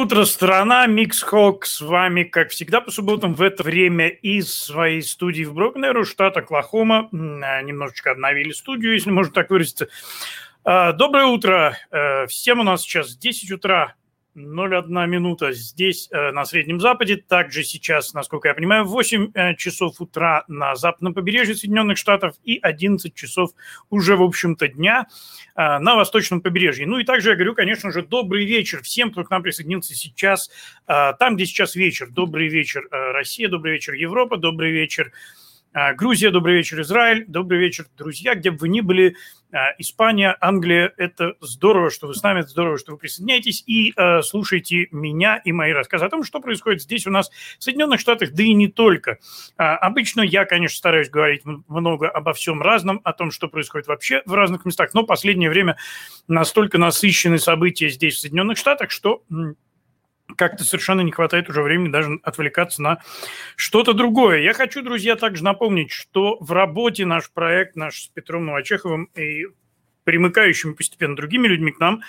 утро, страна. Микс Хок с вами, как всегда, по субботам в это время из своей студии в Брокнеру, штат Оклахома. А, немножечко обновили студию, если можно так выразиться. А, доброе утро. Э, всем у нас сейчас 10 утра 0,1 минута здесь, э, на Среднем Западе. Также сейчас, насколько я понимаю, 8 э, часов утра на западном побережье Соединенных Штатов и 11 часов уже, в общем-то, дня э, на восточном побережье. Ну и также я говорю, конечно же, добрый вечер всем, кто к нам присоединился сейчас, там, где сейчас вечер. Добрый вечер, Россия, добрый вечер, Европа, добрый вечер, Грузия, добрый вечер, Израиль, добрый вечер, друзья, где бы вы ни были – а, Испания, Англия, это здорово, что вы с нами, это здорово, что вы присоединяетесь. И э, слушаете меня и мои рассказы о том, что происходит здесь у нас в Соединенных Штатах, да и не только. А, обычно я, конечно, стараюсь говорить много обо всем разном, о том, что происходит вообще в разных местах, но последнее время настолько насыщены события здесь, в Соединенных Штатах, что как-то совершенно не хватает уже времени даже отвлекаться на что-то другое. Я хочу, друзья, также напомнить, что в работе наш проект, наш с Петром Новочеховым и примыкающими постепенно другими людьми к нам,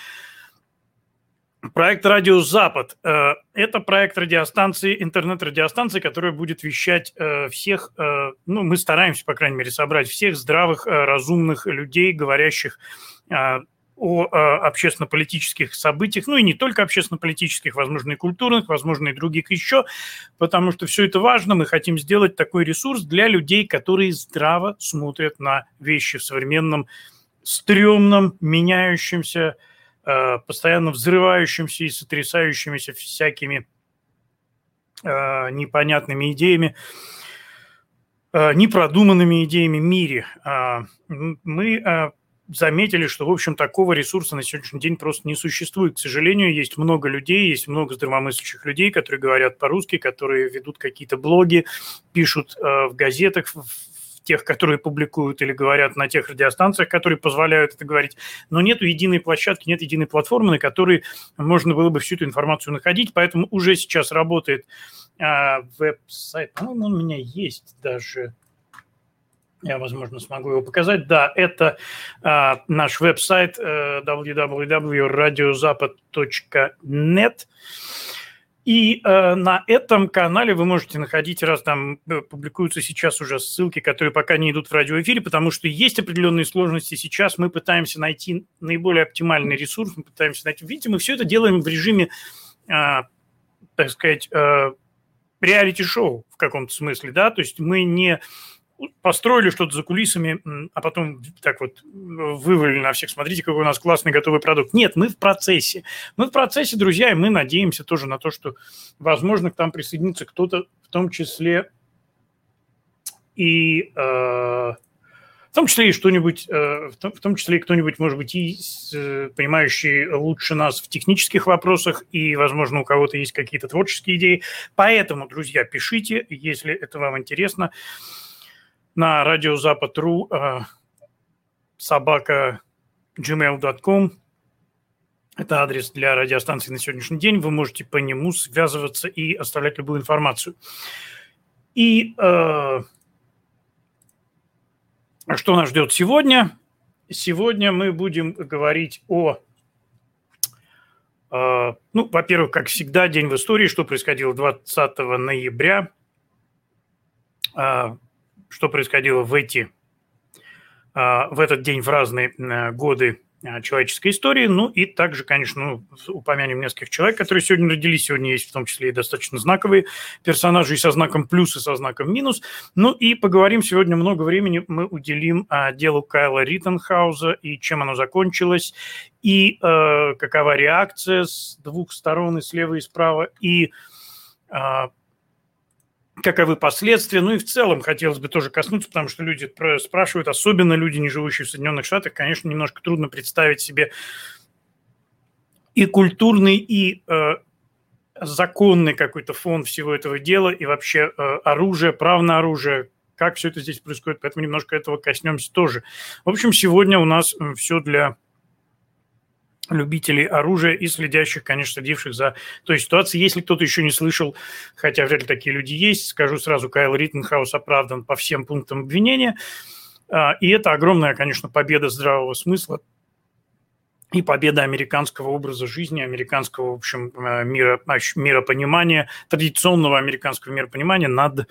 проект «Радио Запад». Э, это проект радиостанции, интернет-радиостанции, которая будет вещать э, всех, э, ну, мы стараемся, по крайней мере, собрать всех здравых, разумных людей, говорящих о общественно-политических событиях, ну и не только общественно-политических, возможно, и культурных, возможно, и других еще, потому что все это важно. Мы хотим сделать такой ресурс для людей, которые здраво смотрят на вещи в современном, стрёмном, меняющемся, э, постоянно взрывающимся и сотрясающимися всякими э, непонятными идеями, непродуманными идеями мире. А, мы заметили, что, в общем, такого ресурса на сегодняшний день просто не существует. К сожалению, есть много людей, есть много здравомыслящих людей, которые говорят по-русски, которые ведут какие-то блоги, пишут э, в газетах, в тех, которые публикуют или говорят на тех радиостанциях, которые позволяют это говорить. Но нет единой площадки, нет единой платформы, на которой можно было бы всю эту информацию находить. Поэтому уже сейчас работает э, веб-сайт. По-моему, он у меня есть даже я, возможно, смогу его показать. Да, это а, наш веб-сайт э, www.radiozapad.net. И э, на этом канале вы можете находить, раз там э, публикуются сейчас уже ссылки, которые пока не идут в радиоэфире, потому что есть определенные сложности. Сейчас мы пытаемся найти наиболее оптимальный ресурс, мы пытаемся найти... Видите, мы все это делаем в режиме, э, так сказать, э, реалити-шоу в каком-то смысле, да, то есть мы не построили что-то за кулисами, а потом так вот вывалили на всех, смотрите, какой у нас классный готовый продукт. Нет, мы в процессе. Мы в процессе, друзья, и мы надеемся тоже на то, что, возможно, к нам присоединится кто-то, в том числе и... Э, в том числе и что-нибудь, э, в, том, в том числе и кто-нибудь, может быть, и э, понимающий лучше нас в технических вопросах, и, возможно, у кого-то есть какие-то творческие идеи. Поэтому, друзья, пишите, если это вам интересно на радио Запад.ру э, собака gmail.com. Это адрес для радиостанции на сегодняшний день. Вы можете по нему связываться и оставлять любую информацию. И э, что нас ждет сегодня? Сегодня мы будем говорить о, э, ну, во-первых, как всегда, день в истории, что происходило 20 ноября. Э, что происходило в эти а, в этот день в разные э, годы а, человеческой истории. Ну и также, конечно, ну, упомянем нескольких человек, которые сегодня родились. Сегодня есть в том числе и достаточно знаковые персонажи со знаком плюс, и со знаком минус. Ну и поговорим сегодня много времени мы уделим а, делу Кайла Риттенхауза и чем оно закончилось, и э, какова реакция с двух сторон, и слева, и справа, и э, каковы последствия. Ну и в целом хотелось бы тоже коснуться, потому что люди спрашивают, особенно люди, не живущие в Соединенных Штатах, конечно, немножко трудно представить себе и культурный, и э, законный какой-то фон всего этого дела, и вообще э, оружие, право на оружие, как все это здесь происходит, поэтому немножко этого коснемся тоже. В общем, сегодня у нас все для любителей оружия и следящих, конечно, следивших за той ситуацией. Если кто-то еще не слышал, хотя вряд ли такие люди есть, скажу сразу, Кайл Риттенхаус оправдан по всем пунктам обвинения. А, и это огромная, конечно, победа здравого смысла и победа американского образа жизни, американского, в общем, мира, миропонимания, традиционного американского миропонимания над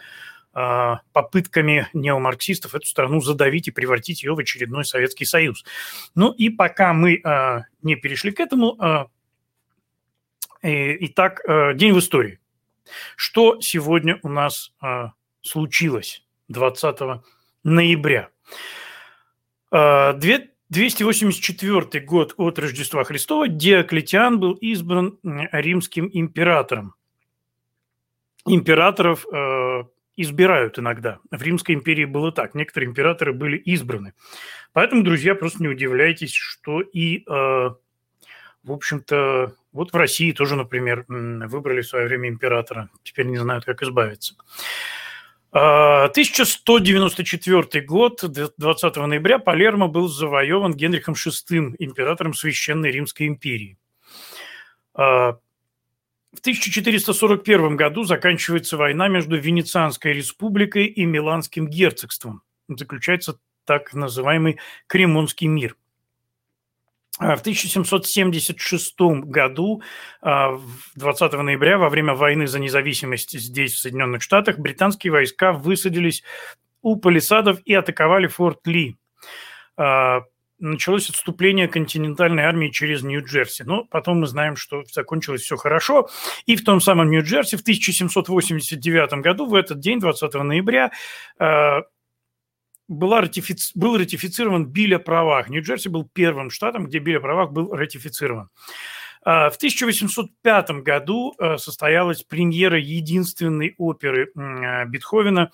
попытками неомарксистов эту страну задавить и превратить ее в очередной Советский Союз. Ну и пока мы не перешли к этому, итак, день в истории. Что сегодня у нас случилось 20 ноября? 284 год от Рождества Христова Диоклетиан был избран римским императором. Императоров избирают иногда. В Римской империи было так. Некоторые императоры были избраны. Поэтому, друзья, просто не удивляйтесь, что и, э, в общем-то, вот в России тоже, например, выбрали в свое время императора. Теперь не знают, как избавиться. 1194 а, год, 20 ноября, Палермо был завоеван Генрихом VI, императором Священной Римской империи. В 1441 году заканчивается война между Венецианской республикой и Миланским герцогством. Заключается так называемый Кремонский мир. А в 1776 году, 20 а, ноября, во время войны за независимость здесь, в Соединенных Штатах, британские войска высадились у палисадов и атаковали форт Ли а, началось отступление континентальной армии через Нью-Джерси. Но потом мы знаем, что закончилось все хорошо. И в том самом Нью-Джерси в 1789 году, в этот день, 20 ноября, э, была ратифици... был ратифицирован Биль о правах. Нью-Джерси был первым штатом, где Биль о правах был ратифицирован. Э, в 1805 году э, состоялась премьера единственной оперы Бетховена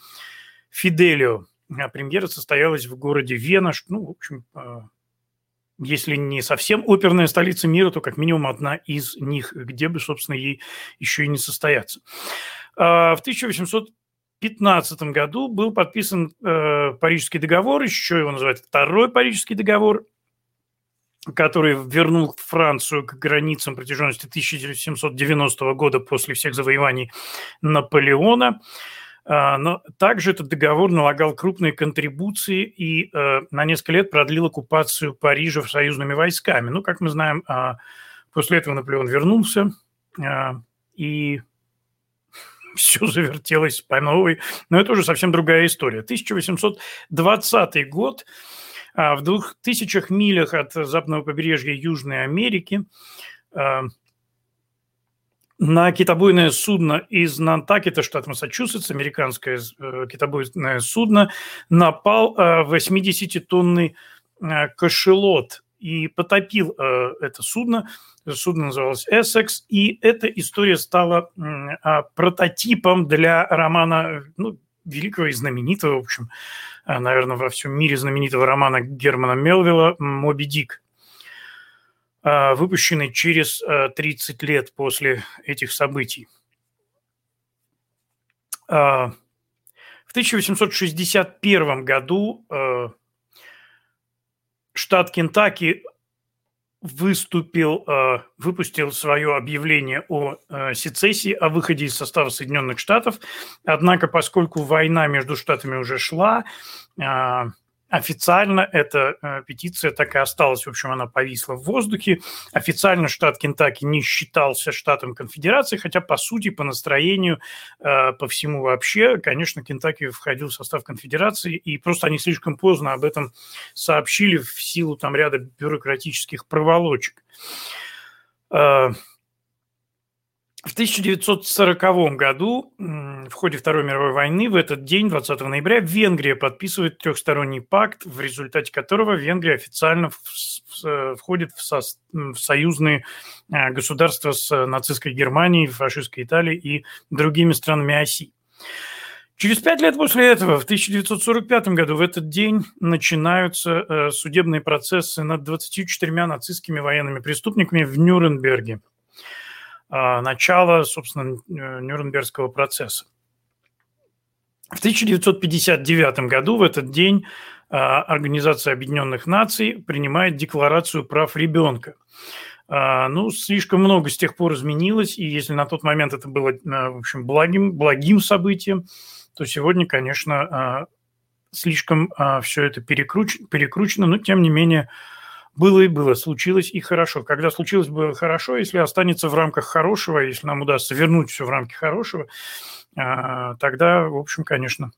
«Фиделио». Премьера состоялась в городе Вена, ну, в общем, если не совсем оперная столица мира, то как минимум одна из них, где бы, собственно, ей еще и не состояться. А, в 1815 году был подписан э, Парижский договор, еще его называют Второй Парижский договор, который вернул Францию к границам протяженности 1790 года после всех завоеваний Наполеона. А, но также этот договор налагал крупные контрибуции и э, на несколько лет продлил оккупацию Парижа союзными войсками. Ну, как мы знаем, а, после этого Наполеон вернулся, а, и все завертелось по новой. Но это уже совсем другая история. 1820 год. В двух тысячах милях от западного побережья Южной Америки на китобойное судно из Нантакета, штат Массачусетс, американское э, китобойное судно, напал 80-тонный э, э, кошелот и потопил это судно. Судно называлось «Эссекс», и эта история стала а, прототипом для романа ну, великого и знаменитого, в общем, наверное, во всем мире знаменитого романа Германа Мелвилла «Моби Дик». А, выпущенный через 30 а, лет после этих событий. А, в 1861 году штат Кентаки выступил, выпустил свое объявление о сецессии, о выходе из состава Соединенных Штатов. Однако, поскольку война между штатами уже шла, Официально эта э, петиция так и осталась, в общем, она повисла в воздухе. Официально штат Кентаки не считался штатом конфедерации, хотя по сути, по настроению, э, по всему вообще, конечно, Кентаки входил в состав конфедерации, и просто они слишком поздно об этом сообщили в силу там ряда бюрократических проволочек. Э, в 1940 году, в ходе Второй мировой войны, в этот день, 20 ноября, Венгрия подписывает трехсторонний пакт, в результате которого Венгрия официально входит в, со, в союзные а, государства с нацистской Германией, фашистской Италией и другими странами оси. Через пять лет после этого, в 1945 году, в этот день начинаются э, судебные процессы над 24 нацистскими военными преступниками в Нюрнберге – начала, собственно, Нюрнбергского процесса. В 1959 году, в этот день, а, Организация Объединенных Наций принимает Декларацию прав ребенка. А, ну, слишком много с тех пор изменилось, и если на тот момент это было, в общем, благим, благим событием, то сегодня, конечно, слишком все это перекруч, перекручено, но, тем не менее, было и было, случилось и хорошо. Когда случилось было хорошо, если останется в рамках хорошего, если нам удастся вернуть все в рамки хорошего, а, тогда, в общем, конечно,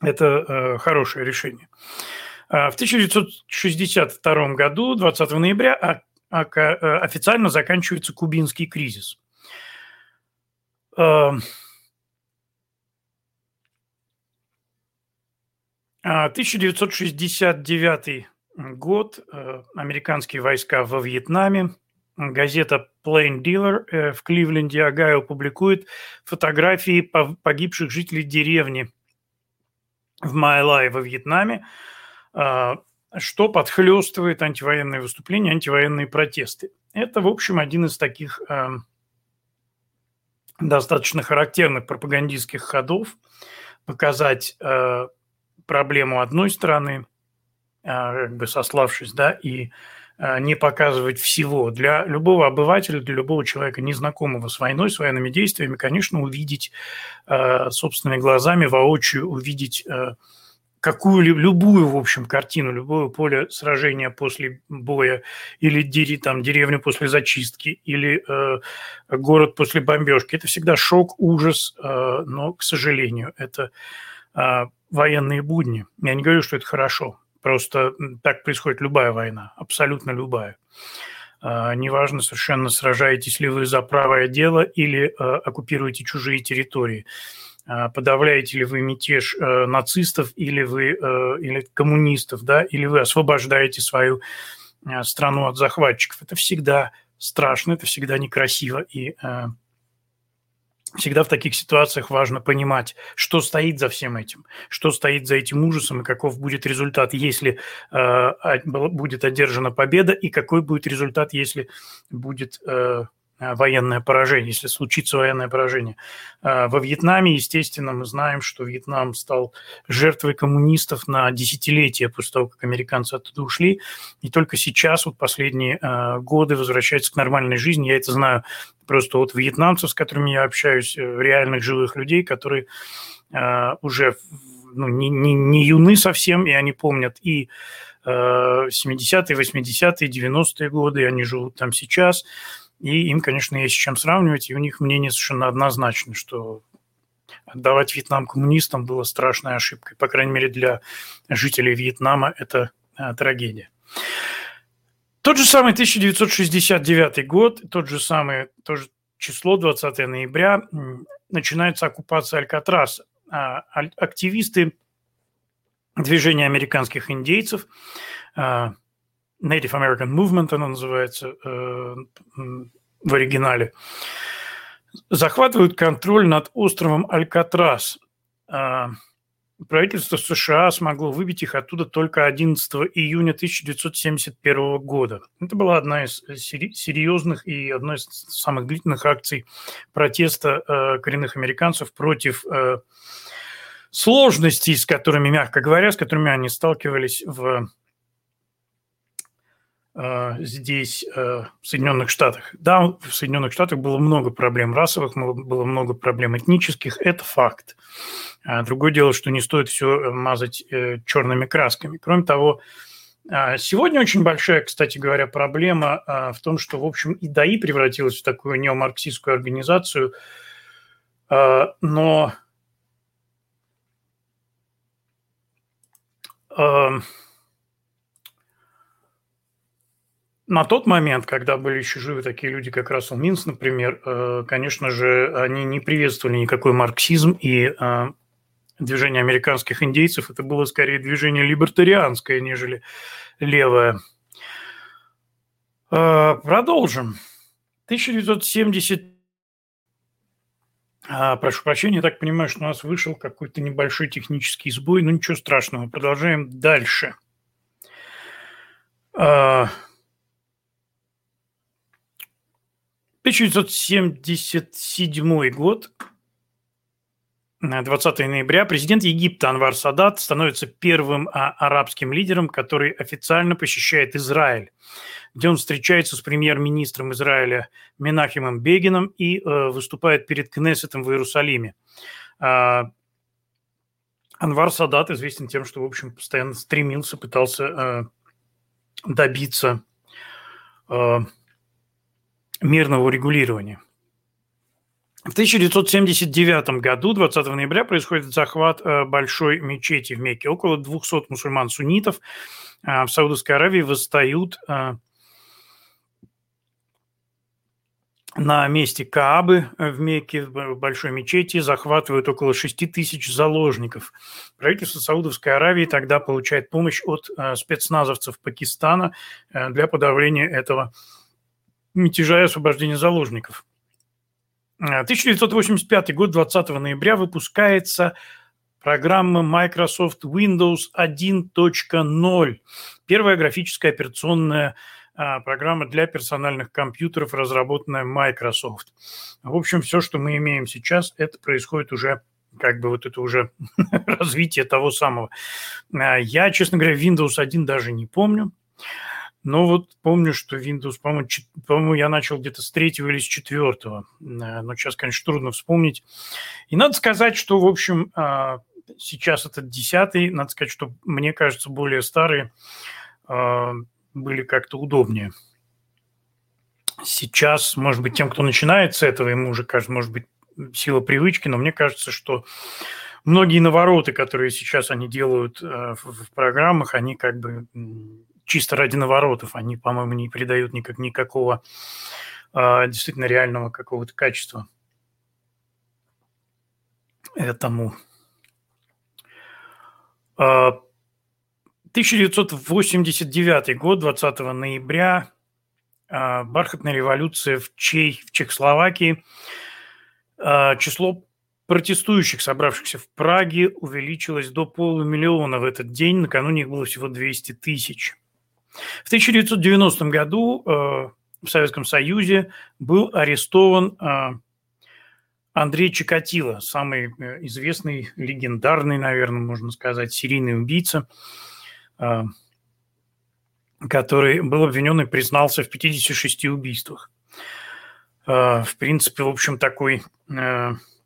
это э, хорошее решение. А, в 1962 году, 20 ноября, э, официально заканчивается кубинский кризис. 1969 год. Э, американские войска во Вьетнаме. Газета Plain Dealer э, в Кливленде, Огайо, публикует фотографии погибших жителей деревни в Майлай во Вьетнаме, э, что подхлестывает антивоенные выступления, антивоенные протесты. Это, в общем, один из таких достаточно характерных пропагандистских ходов показать проблему одной страны, а, как бы сославшись, да, и а, не показывать всего. Для любого обывателя, для любого человека, незнакомого с войной, с военными действиями, конечно, увидеть а, собственными глазами, воочию увидеть какую любую, в общем, картину, любое поле сражения после боя или дери, там, деревню после зачистки или город после бомбежки. Это всегда шок, ужас, но, к сожалению, это военные будни. Я не говорю, что это хорошо. Просто так происходит любая война, абсолютно любая. А, неважно совершенно, сражаетесь ли вы за правое дело или а, оккупируете чужие территории. А, подавляете ли вы мятеж нацистов или вы или коммунистов, да, или вы освобождаете свою страну от захватчиков. Это всегда страшно, это всегда некрасиво и Всегда в таких ситуациях важно понимать, что стоит за всем этим, что стоит за этим ужасом и каков будет результат, если э, будет одержана победа, и какой будет результат, если будет э, военное поражение, если случится военное поражение. Э, во Вьетнаме, естественно, мы знаем, что Вьетнам стал жертвой коммунистов на десятилетия после того, как американцы оттуда ушли. И только сейчас, вот последние э, годы, возвращается к нормальной жизни. Я это знаю просто от вьетнамцев, с которыми я общаюсь, реальных живых людей, которые уже ну, не, не, не юны совсем, и они помнят и 70-е, 80-е, 90-е годы, и они живут там сейчас – и им, конечно, есть с чем сравнивать, и у них мнение совершенно однозначно, что отдавать Вьетнам коммунистам было страшной ошибкой. По крайней мере, для жителей Вьетнама это а, трагедия. Тот же самый 1969 год, тот же самый тоже число, 20 ноября, начинается оккупация Алькатраса. А, активисты движения американских индейцев а, Native American Movement, она называется э, в оригинале, захватывают контроль над островом Алькатрас. Э, правительство США смогло выбить их оттуда только 11 июня 1971 года. Это была одна из серьезных и одной из самых длительных акций протеста э, коренных американцев против э, сложностей, с которыми, мягко говоря, с которыми они сталкивались в Э, здесь, э, в Соединенных Штатах. Да, в Соединенных Штатах было много проблем расовых, было много проблем этнических, это факт. А другое дело, что не стоит все мазать э, черными красками. Кроме того, Сегодня очень большая, кстати говоря, проблема в том, что, в общем, и ДАИ превратилась в такую неомарксистскую организацию, но на тот момент, когда были еще живы такие люди, как Рассел Минс, например, э, конечно же, они не приветствовали никакой марксизм, и э, движение американских индейцев это было скорее движение либертарианское, нежели левое. Э, продолжим. 1970 а, прошу прощения, я так понимаю, что у нас вышел какой-то небольшой технический сбой, но ничего страшного. Продолжаем дальше. 1977 год, 20 ноября, президент Египта Анвар Садат становится первым а, арабским лидером, который официально посещает Израиль, где он встречается с премьер-министром Израиля Менахимом Бегином и э, выступает перед Кнессетом в Иерусалиме. Э, Анвар Садат известен тем, что, в общем, постоянно стремился, пытался э, добиться мирного регулирования. В 1979 году, 20 ноября, происходит захват большой мечети в Мекке. Около 200 мусульман-суннитов в Саудовской Аравии восстают на месте Каабы в Мекке, в Большой мечети, захватывают около 6 тысяч заложников. Правительство Саудовской Аравии тогда получает помощь от э, спецназовцев Пакистана э, для подавления этого мятежа и освобождения заложников. 1985 э, год, 20 ноября, выпускается программа Microsoft Windows 1.0. Первая графическая операционная а, программа для персональных компьютеров, разработанная Microsoft. В общем, все, что мы имеем сейчас, это происходит уже как бы вот это уже развитие того самого. А, я, честно говоря, Windows 1 даже не помню. Но вот помню, что Windows, по-моему, по я начал где-то с третьего или с четвертого. А, но сейчас, конечно, трудно вспомнить. И надо сказать, что, в общем, сейчас этот десятый, надо сказать, что мне кажется, более старые были как-то удобнее. Сейчас, может быть, тем, кто начинает с этого, ему уже кажется, может быть, сила привычки, но мне кажется, что многие навороты, которые сейчас они делают э, в, программах, они как бы чисто ради наворотов, они, по-моему, не придают никак, никакого э, действительно реального какого-то качества этому. Э, 1989 год, 20 ноября, а, бархатная революция в, Чей, в Чехословакии. А, число протестующих, собравшихся в Праге, увеличилось до полумиллиона в этот день. Накануне их было всего 200 тысяч. В 1990 году а, в Советском Союзе был арестован Андрей Чикатило, самый э, известный, легендарный, наверное, можно сказать, серийный убийца – который был обвинен и признался в 56 убийствах. В принципе, в общем, такой,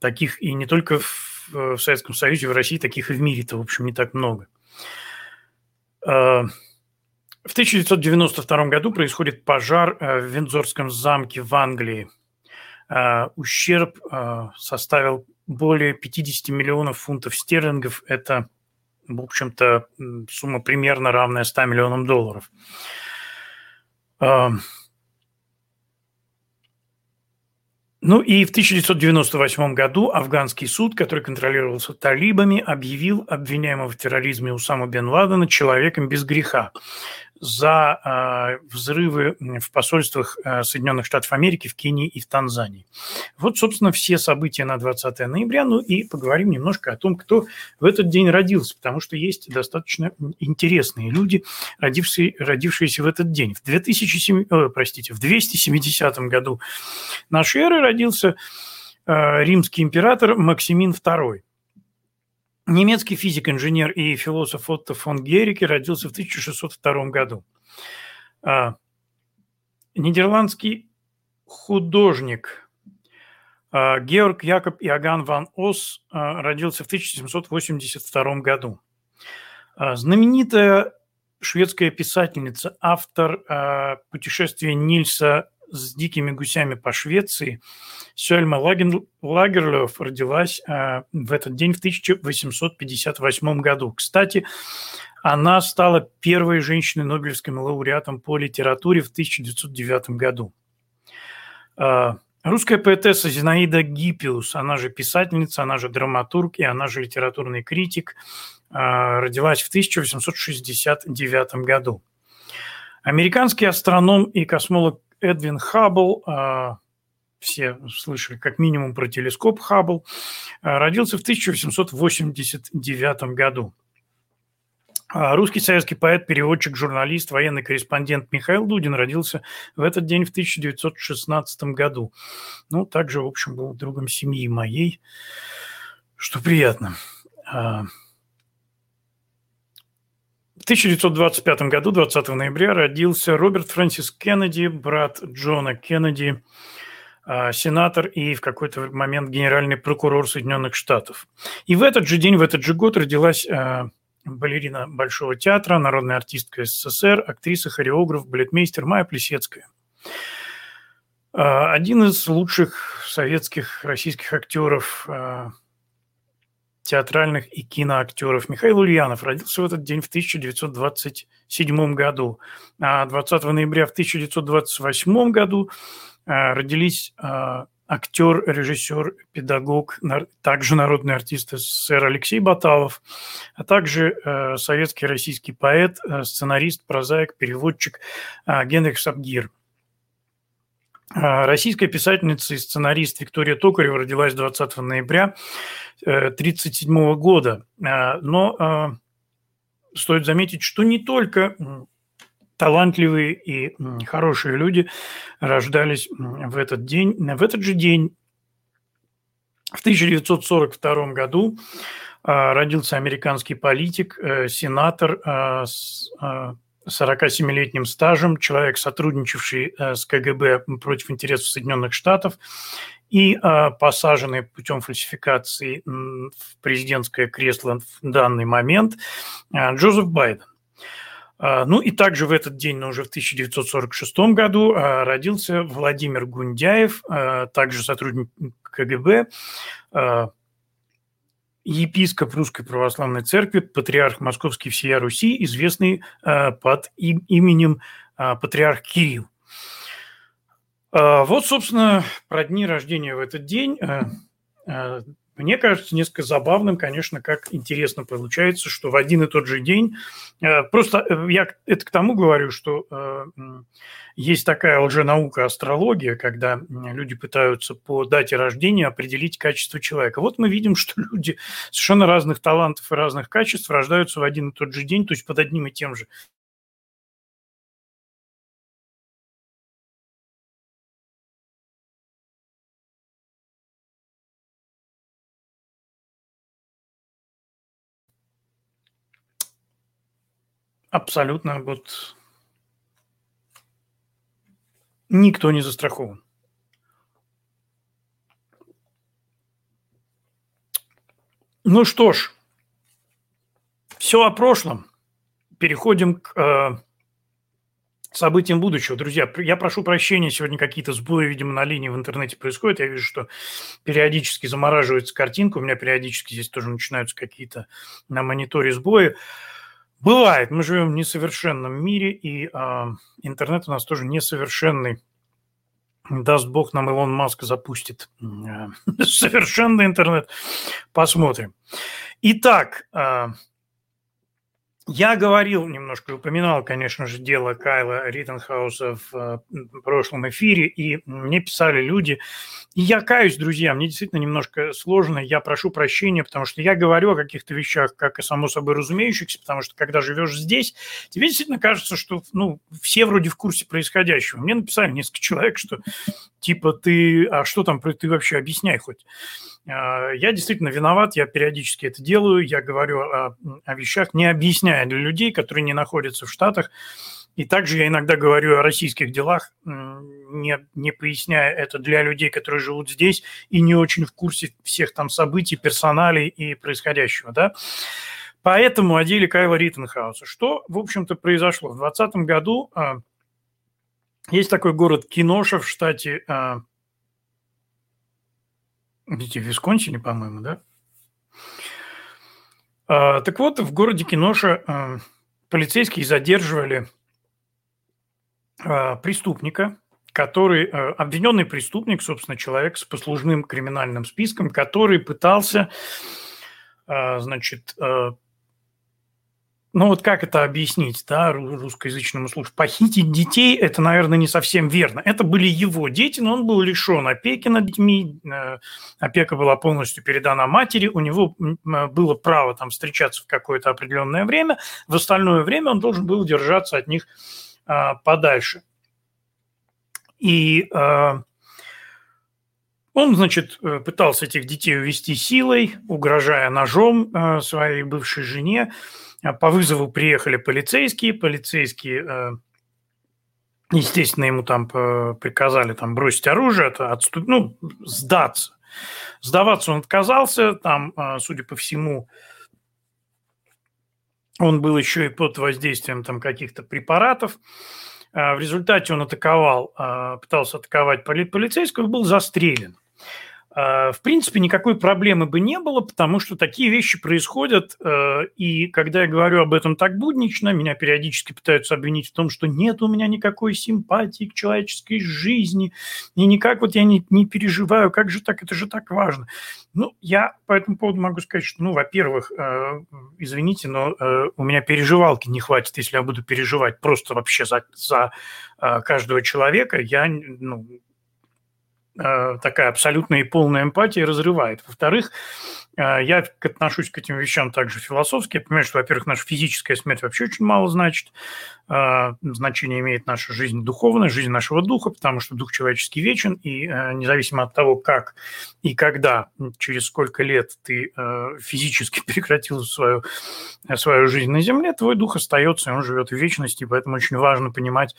таких и не только в Советском Союзе, в России, таких и в мире-то, в общем, не так много. В 1992 году происходит пожар в Виндзорском замке в Англии. Ущерб составил более 50 миллионов фунтов стерлингов. Это в общем-то, сумма примерно равная 100 миллионам долларов. Ну и в 1998 году афганский суд, который контролировался талибами, объявил обвиняемого в терроризме Усама бен Ладена человеком без греха за э, взрывы в посольствах э, Соединенных Штатов Америки в Кении и в Танзании. Вот, собственно, все события на 20 ноября. Ну и поговорим немножко о том, кто в этот день родился, потому что есть достаточно интересные люди, родившие, родившиеся в этот день. В 2007, э, простите, в 270 году нашей эры родился э, римский император Максимин II. Немецкий физик, инженер и философ Отто фон Герике родился в 1602 году. А, нидерландский художник а, Георг Якоб Иоганн ван Ос а, родился в 1782 году. Знаменитая шведская писательница, автор путешествия Нильса с дикими гусями по Швеции, Сёльма Лагерлёв родилась э, в этот день в 1858 году. Кстати, она стала первой женщиной Нобелевским лауреатом по литературе в 1909 году. Э, русская поэтесса Зинаида Гиппиус, она же писательница, она же драматург и она же литературный критик, э, родилась в 1869 году. Американский астроном и космолог Эдвин Хаббл, а, все слышали как минимум про телескоп Хаббл, а, родился в 1889 году. А, русский советский поэт, переводчик, журналист, военный корреспондент Михаил Дудин родился в этот день в 1916 году. Ну, также, в общем, был другом семьи моей, что приятно. В 1925 году, 20 ноября, родился Роберт Фрэнсис Кеннеди, брат Джона Кеннеди, а, сенатор и в какой-то момент генеральный прокурор Соединенных Штатов. И в этот же день, в этот же год родилась а, балерина Большого театра, народная артистка СССР, актриса, хореограф, балетмейстер Майя Плесецкая. Один из лучших советских, российских актеров, театральных и киноактеров Михаил Ульянов родился в этот день в 1927 году. А 20 ноября в 1928 году родились актер, режиссер, педагог, также народный артист СССР Алексей Баталов, а также э, советский российский поэт, э, сценарист, прозаик, переводчик Генрих Сабгир. Российская писательница и сценарист Виктория Токарева родилась 20 ноября 1937 года. Но стоит заметить, что не только талантливые и хорошие люди рождались в этот день. В этот же день, в 1942 году, а, родился американский политик, э, сенатор а, 47-летним а, стажем, человек, сотрудничавший э, с КГБ против интересов Соединенных Штатов и посаженный путем фальсификации в президентское кресло в данный момент Джозеф Байден. Ну и также в этот день, но уже в 1946 году, родился Владимир Гундяев, также сотрудник КГБ, епископ Русской Православной Церкви, патриарх Московский всея Руси, известный под именем патриарх Кирилл. Вот, собственно, про дни рождения в этот день мне кажется несколько забавным, конечно, как интересно получается, что в один и тот же день, э, просто э, я это к тому говорю, что э, есть такая лженаука астрология, когда люди пытаются по дате рождения определить качество человека. Вот мы видим, что люди совершенно разных талантов и разных качеств рождаются в один и тот же день, то есть под одним и тем же Абсолютно вот никто не застрахован. Ну что ж, все о прошлом. Переходим к э, событиям будущего. Друзья, я прошу прощения, сегодня какие-то сбои, видимо, на линии в интернете происходят. Я вижу, что периодически замораживается картинка, у меня периодически здесь тоже начинаются какие-то на мониторе сбои. Бывает, мы живем в несовершенном мире, и э, интернет у нас тоже несовершенный. Даст бог нам Илон Маск запустит э, совершенный интернет. Посмотрим. Итак, э, я говорил немножко, упоминал, конечно же, дело Кайла Риттенхауса в э, прошлом эфире, и мне писали люди, и я каюсь, друзья, мне действительно немножко сложно, я прошу прощения, потому что я говорю о каких-то вещах, как и само собой разумеющихся, потому что когда живешь здесь, тебе действительно кажется, что ну, все вроде в курсе происходящего. Мне написали несколько человек, что типа ты, а что там, ты вообще объясняй хоть. А, я действительно виноват, я периодически это делаю, я говорю о, о вещах, не объясняя для людей, которые не находятся в Штатах. И также я иногда говорю о российских делах, не, не поясняя это для людей, которые живут здесь и не очень в курсе всех там событий, персоналей и происходящего. Да? Поэтому о деле Кайла Риттенхауса. Что, в общем-то, произошло? В 2020 году а, есть такой город Киноша в штате а, где в Висконсине, по-моему, да? А, так вот, в городе Киноша а, полицейские задерживали а, преступника, который, а, обвиненный преступник, собственно, человек с послужным криминальным списком, который пытался, а, значит, а, ну вот как это объяснить, да, русскоязычному слушателю? Похитить детей – это, наверное, не совсем верно. Это были его дети, но он был лишен опеки над детьми. Э, опека была полностью передана матери. У него было право там встречаться в какое-то определенное время. В остальное время он должен был держаться от них а, подальше. И а, он, значит, э, пытался этих детей увести силой, угрожая ножом а, своей бывшей жене. А по вызову приехали полицейские, полицейские, э, естественно, ему там приказали там бросить оружие, это отступ... ну, сдаться. Сдаваться он отказался, там, э, судя по всему, он был еще и под воздействием там каких-то препаратов. В результате он атаковал, пытался атаковать полицейского и был застрелен. А, в принципе, никакой проблемы бы не было, потому что такие вещи происходят, э, и когда я говорю об этом так буднично, меня периодически пытаются обвинить в том, что нет у меня никакой симпатии к человеческой жизни, и никак вот я не, не переживаю, как же так, это же так важно. Ну, я по этому поводу могу сказать, что, ну, во-первых, э, извините, но э, у меня переживалки не хватит, если я буду переживать просто вообще за, за каждого человека. Я, ну, Э, такая абсолютная и полная эмпатия разрывает. Во-вторых, э, я отношусь к этим вещам также философски. Я понимаю, что, во-первых, наша физическая смерть вообще очень мало значит. Э, значение имеет наша жизнь духовная, жизнь нашего духа, потому что дух человеческий вечен, и независимо от того, как и когда, через сколько лет ты физически прекратил свою, свою жизнь на земле, твой дух остается, и он живет в вечности, поэтому очень важно понимать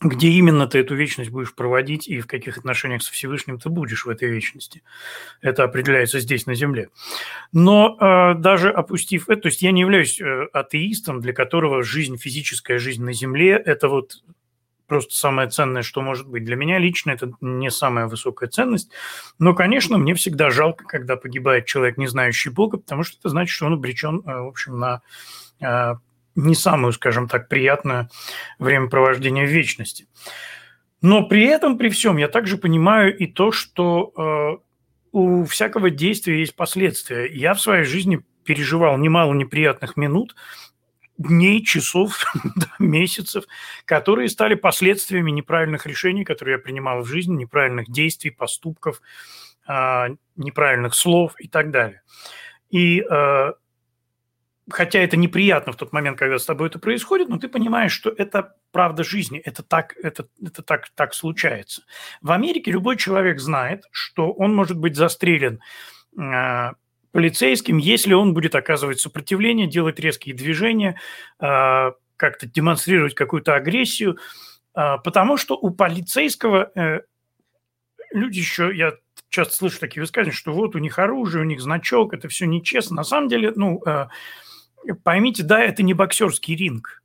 где именно ты эту вечность будешь проводить и в каких отношениях со Всевышним ты будешь в этой вечности. Это определяется здесь, на Земле. Но э, даже опустив это, то есть я не являюсь э, атеистом, для которого жизнь, физическая жизнь на Земле – это вот просто самое ценное, что может быть. Для меня лично это не самая высокая ценность. Но, конечно, мне всегда жалко, когда погибает человек, не знающий Бога, потому что это значит, что он обречен, э, в общем, на э, не самую, скажем так, приятное времяпровождение в вечности. Но при этом, при всем, я также понимаю и то, что э, у всякого действия есть последствия. Я в своей жизни переживал немало неприятных минут, дней, часов, месяцев, которые стали последствиями неправильных решений, которые я принимал в жизни, неправильных действий, поступков, э, неправильных слов и так далее. И э, хотя это неприятно в тот момент, когда с тобой это происходит, но ты понимаешь, что это правда жизни, это так, это, это так, так случается. В Америке любой человек знает, что он может быть застрелен э, полицейским, если он будет оказывать сопротивление, делать резкие движения, э, как-то демонстрировать какую-то агрессию, э, потому что у полицейского э, люди еще, я часто слышу такие высказывания, что вот у них оружие, у них значок, это все нечестно. На самом деле, ну, э, Поймите, да, это не боксерский ринг.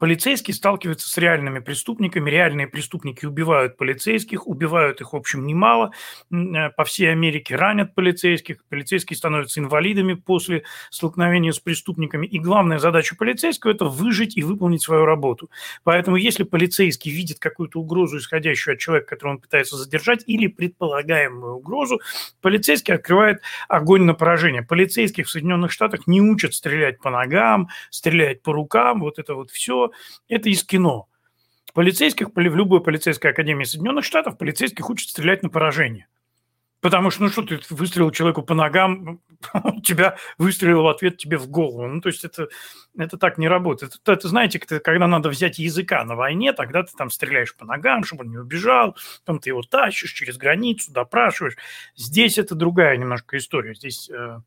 Полицейские сталкиваются с реальными преступниками, реальные преступники убивают полицейских, убивают их, в общем, немало. Э, по всей Америке ранят полицейских, полицейские становятся инвалидами после столкновения с преступниками. И главная задача полицейского – это выжить и выполнить свою работу. Поэтому если полицейский видит какую-то угрозу, исходящую от человека, которого он пытается задержать, или предполагаемую угрозу, полицейский открывает огонь на поражение. Полицейских в Соединенных Штатах не учат стрелять по ногам, стрелять по рукам, вот это вот все это из кино. Полицейских, в любой полицейской академии Соединенных Штатов полицейских учат стрелять на поражение. Потому что, ну что, ты выстрелил человеку по ногам, тебя выстрелил в ответ тебе в голову. Ну, то есть это, это так не работает. Это, это знаете, когда надо взять языка на войне, тогда ты там стреляешь по ногам, чтобы он не убежал, потом ты его тащишь через границу, допрашиваешь. Здесь это другая немножко история. Здесь э,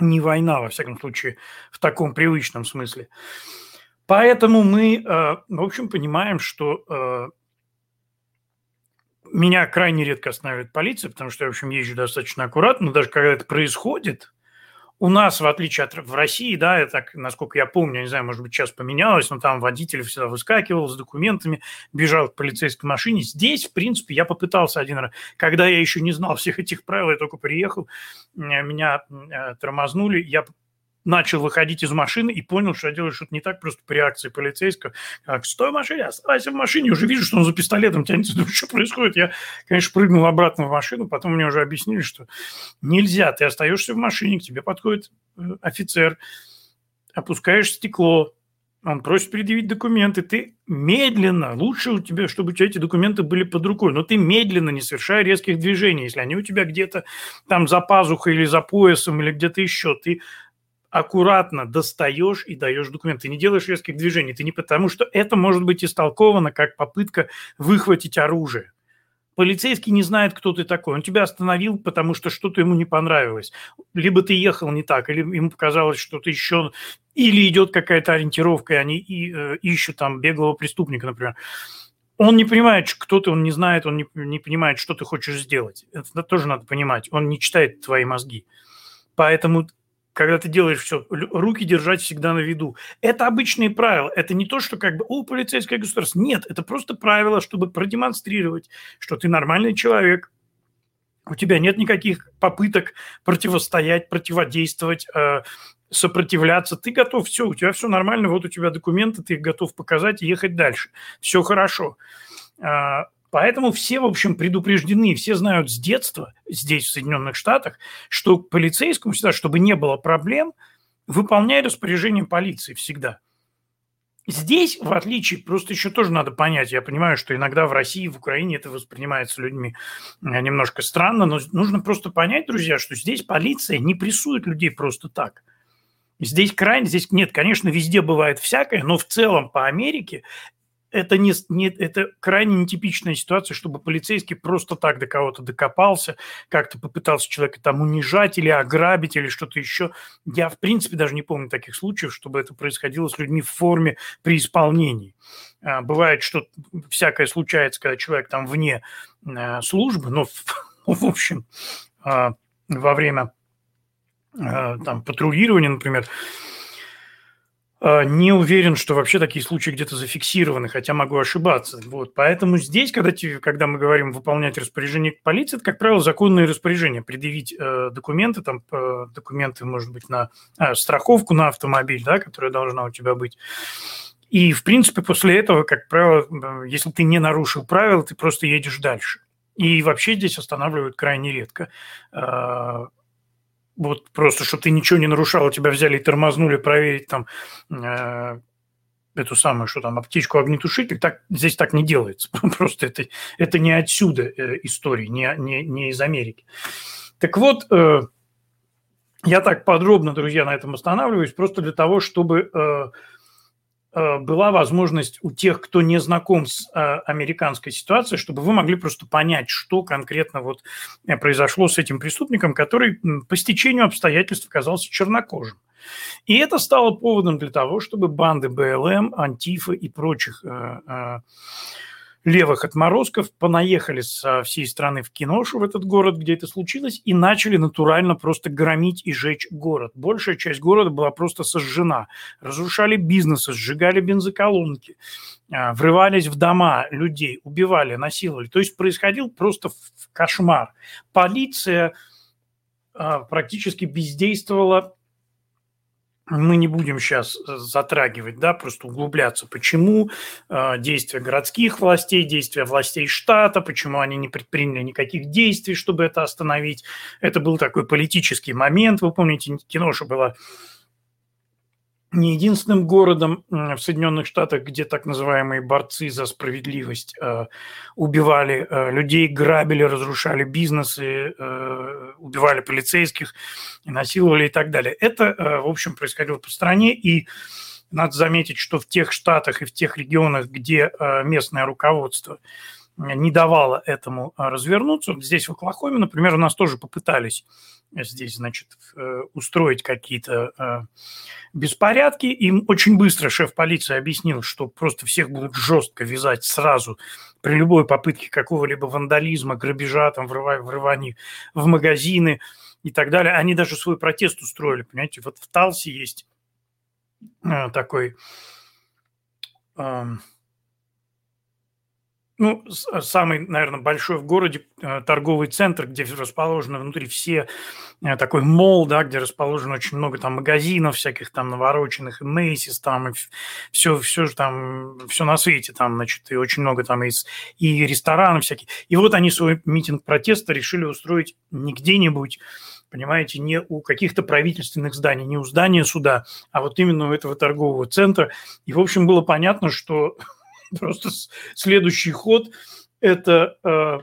не война, во всяком случае, в таком привычном смысле. Поэтому мы, э, в общем, понимаем, что э, меня крайне редко останавливает полиция, потому что я, в общем, езжу достаточно аккуратно, но даже когда это происходит, у нас, в отличие от в России, да, это так, насколько я помню, не знаю, может быть, сейчас поменялось, но там водитель всегда выскакивал с документами, бежал к полицейской машине. Здесь, в принципе, я попытался один раз, когда я еще не знал всех этих правил, я только приехал, меня э, тормознули, я начал выходить из машины и понял, что я делаю что-то не так, просто по реакции полицейского. Как, стой в машине, оставайся в машине. Уже вижу, что он за пистолетом тянется. Думаю, что происходит? Я, конечно, прыгнул обратно в машину, потом мне уже объяснили, что нельзя, ты остаешься в машине, к тебе подходит э, офицер, опускаешь стекло, он просит предъявить документы, ты медленно, лучше у тебя, чтобы у тебя эти документы были под рукой, но ты медленно, не совершая резких движений, если они у тебя где-то там за пазухой или за поясом или где-то еще, ты аккуратно достаешь и даешь документ. Ты не делаешь резких движений. Ты не потому, что это может быть истолковано как попытка выхватить оружие. Полицейский не знает, кто ты такой. Он тебя остановил, потому что что-то ему не понравилось. Либо ты ехал не так, или ему показалось что-то еще... Или идет какая-то ориентировка, и они и, э, ищут там беглого преступника, например. Он не понимает, кто ты, он не знает, он не, не понимает, что ты хочешь сделать. Это тоже надо понимать. Он не читает твои мозги. Поэтому когда ты делаешь все, руки держать всегда на виду. Это обычные правила. Это не то, что как бы, о, полицейское государство. Нет, это просто правило, чтобы продемонстрировать, что ты нормальный человек, у тебя нет никаких попыток противостоять, противодействовать, э, сопротивляться. Ты готов, все, у тебя все нормально, вот у тебя документы, ты готов показать и ехать дальше. Все хорошо. Поэтому все, в общем, предупреждены, все знают с детства здесь, в Соединенных Штатах, что полицейскому всегда, чтобы не было проблем, выполняй распоряжение полиции всегда. Здесь, в отличие, просто еще тоже надо понять, я понимаю, что иногда в России, в Украине это воспринимается людьми э, немножко странно, но нужно просто понять, друзья, что здесь полиция не прессует людей просто так. Здесь крайне, здесь нет, конечно, везде бывает всякое, но в целом по Америке это, не, не, это крайне нетипичная ситуация, чтобы полицейский просто так до кого-то докопался, как-то попытался человека там унижать или ограбить или что-то еще. Я, в принципе, даже не помню таких случаев, чтобы это происходило с людьми в форме при исполнении. А, бывает, что всякое случается, когда человек там вне а, службы, но, в общем, а, во время там, патрулирования, например, а, не уверен, что вообще такие случаи где-то зафиксированы, хотя могу ошибаться. Вот. Поэтому здесь, когда, когда мы говорим выполнять распоряжение полиции, это, как правило, законные распоряжения. Предъявить э, документы, там, э, документы, может быть, на э, страховку на автомобиль, да, которая должна у тебя быть. И, в принципе, после этого, как правило, если ты не нарушил правила, ты просто едешь дальше. И вообще здесь останавливают крайне редко. Вот просто, чтобы ты ничего не нарушал, тебя взяли и тормознули проверить там э, эту самую, что там, аптечку огнетушитель, так, здесь так не делается. Просто это, это не отсюда э, истории, не, не, не из Америки. Так вот, э, я так подробно, друзья, на этом останавливаюсь, просто для того, чтобы Э, была возможность у тех, кто не знаком с э, американской ситуацией, чтобы вы могли просто понять, что конкретно вот э, произошло с этим преступником, который по стечению обстоятельств оказался чернокожим. И это стало поводом для того, чтобы банды БЛМ, Антифа и прочих левых отморозков понаехали со всей страны в Киношу, в этот город, где это случилось, и начали натурально просто громить и жечь город. Большая часть города была просто сожжена. Разрушали бизнесы, сжигали бензоколонки, а, врывались в дома людей, убивали, насиловали. То есть происходил просто кошмар. Полиция а, практически бездействовала мы не будем сейчас э, затрагивать, да, просто углубляться, почему э, действия городских властей, действия властей штата, почему они не предприняли никаких действий, чтобы это остановить. Это был такой политический момент. Вы помните, киноша была не единственным городом в Соединенных Штатах, где так называемые борцы за справедливость э, убивали э, людей, грабили, разрушали бизнесы, э, убивали полицейских, насиловали и так далее. Это, э, в общем, происходило по стране, и надо заметить, что в тех штатах и в тех регионах, где э, местное руководство не давало этому э, развернуться, здесь в Оклахоме, например, у нас тоже попытались здесь, значит, э, устроить какие-то э, беспорядки. Им очень быстро шеф полиции объяснил, что просто всех будут жестко вязать сразу при любой попытке какого-либо вандализма, грабежа, там, врывания в магазины и так далее. Они даже свой протест устроили, понимаете. Вот в Талсе есть э, такой эм, ну, э, самый, наверное, большой в городе э, торговый центр, где расположены внутри все, э, такой мол, да, где расположено очень много там магазинов всяких там навороченных, и Мейсис там, и все, все же там, все на свете там, значит, и очень много там из, и ресторанов всяких. И вот они свой митинг протеста решили устроить не где-нибудь, понимаете, не у каких-то правительственных зданий, не у здания суда, а вот именно у этого торгового центра. И, в общем, было понятно, что Просто следующий ход – это э,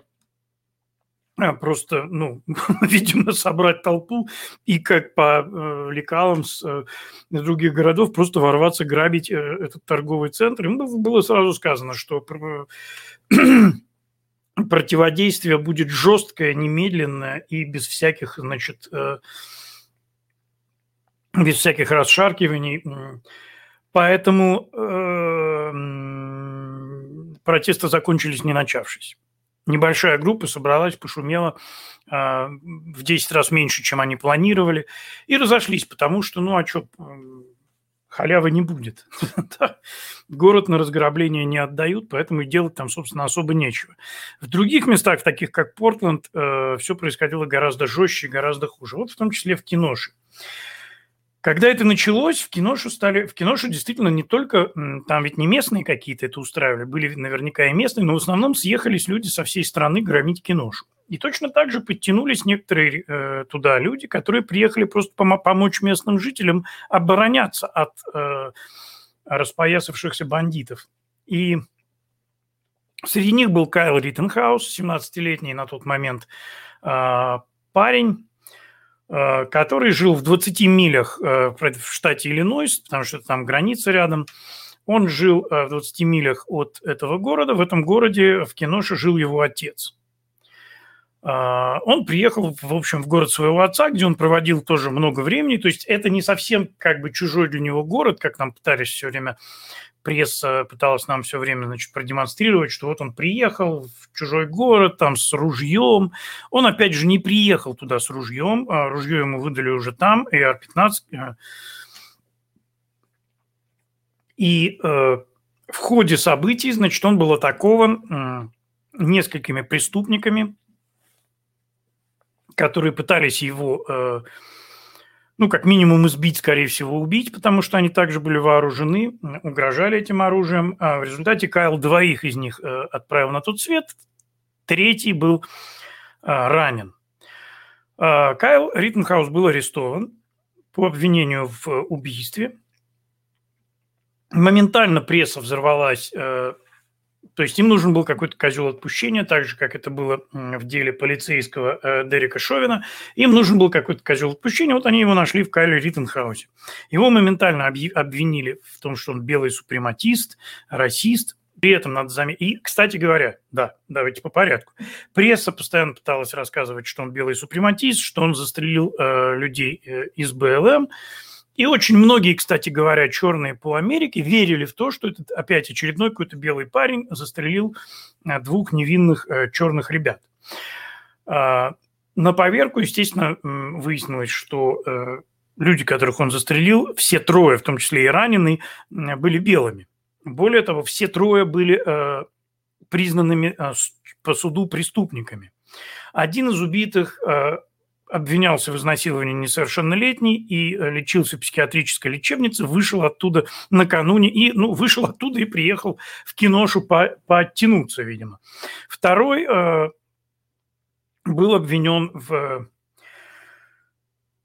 а, просто, ну, видимо, собрать толпу и как по э, лекалам с э, других городов просто ворваться, грабить э, этот торговый центр. Им было сразу сказано, что противодействие будет жесткое, немедленное и без всяких, значит, э, без всяких расшаркиваний. Поэтому э, протесты закончились не начавшись. небольшая группа собралась, пошумела э, в 10 раз меньше, чем они планировали, и разошлись, потому что, ну, а что, халявы не будет. Город на разграбление не отдают, поэтому и делать там, собственно, особо нечего. В других местах, таких как Портленд, э, все происходило гораздо жестче, гораздо хуже. Вот в том числе в Киноше. Когда это началось, в киношу стали, в киношу действительно не только, там ведь не местные какие-то это устраивали, были наверняка и местные, но в основном съехались люди со всей страны громить киношу. И точно так же подтянулись некоторые э, туда люди, которые приехали просто пом- помочь местным жителям обороняться от э, распоясавшихся бандитов. И среди них был Кайл Риттенхаус, 17-летний на тот момент э, парень, который жил в 20 милях э, в штате Иллинойс, потому что там граница рядом. Он жил э, в 20 милях от этого города. В этом городе в Киноше жил его отец. Он приехал, в общем, в город своего отца, где он проводил тоже много времени. То есть это не совсем как бы чужой для него город, как нам пытались все время пресса пыталась нам все время значит, продемонстрировать, что вот он приехал в чужой город там с ружьем. Он, опять же, не приехал туда с ружьем. А ружье ему выдали уже там, AR-15. Э. И э, в ходе событий, значит, он был атакован э, несколькими преступниками, которые пытались его э, ну, как минимум избить, скорее всего, убить, потому что они также были вооружены, угрожали этим оружием. А в результате Кайл двоих из них э, отправил на тот свет, третий был а, ранен. А, Кайл Риттенхаус был арестован по обвинению в убийстве. Моментально пресса взорвалась э, то есть им нужен был какой-то козел отпущения, так же, как это было в деле полицейского э, Дерека Шовина. Им нужен был какой-то козел отпущения, вот они его нашли в Кайле Риттенхаусе. Его моментально обвинили в том, что он белый супрематист, расист, при этом надо заметить... И, кстати говоря, да, давайте по порядку. Пресса постоянно пыталась рассказывать, что он белый супрематист, что он застрелил э, людей э, из БЛМ. И очень многие, кстати говоря, черные по Америке верили в то, что это опять очередной какой-то белый парень застрелил э, двух невинных э, черных ребят. А, на поверку, естественно, выяснилось, что э, люди, которых он застрелил, все трое, в том числе и раненые, были белыми. Более того, все трое были признанными по суду преступниками. Один из убитых обвинялся в изнасиловании несовершеннолетней и э, лечился в психиатрической лечебнице, вышел оттуда накануне и, ну, вышел оттуда и приехал в киношу по, подтянуться, видимо. Второй э, был обвинен в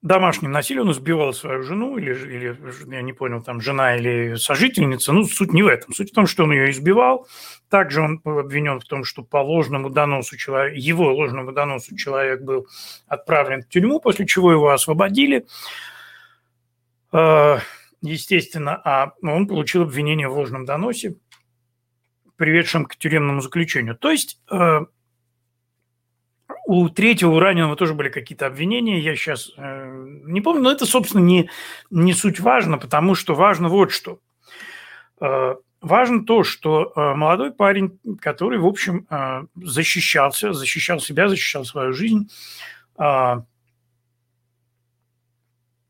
домашнем насилии, он избивал свою жену, или, или, я не понял, там, жена или сожительница, ну, суть не в этом. Суть в том, что он ее избивал. Также он был обвинен в том, что по ложному доносу человек, его ложному доносу человек был отправлен в тюрьму, после чего его освободили. А, естественно, а он получил обвинение в ложном доносе, приведшем к тюремному заключению. То есть э, у третьего, у раненого тоже были какие-то обвинения, я сейчас э, не помню, но это, собственно, не, не суть важно, потому что важно вот что. Э, важно то, что э, молодой парень, который, в общем, э, защищался, защищал себя, защищал свою жизнь, э,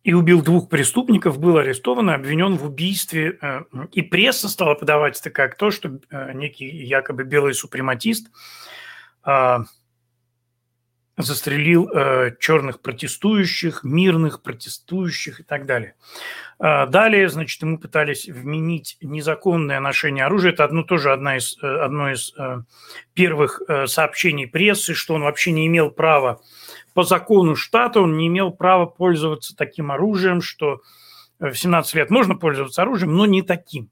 и убил двух преступников, был арестован и обвинен в убийстве. Э, и пресса стала подавать это как то, что э, некий якобы белый супрематист э, застрелил э, черных протестующих, мирных протестующих и так далее. Э, далее, значит, ему пытались вменить незаконное ношение оружия. Это одно, тоже одна из, э, одно из э, первых э, сообщений прессы, что он вообще не имел права по закону штата, он не имел права пользоваться таким оружием, что в 17 лет можно пользоваться оружием, но не таким.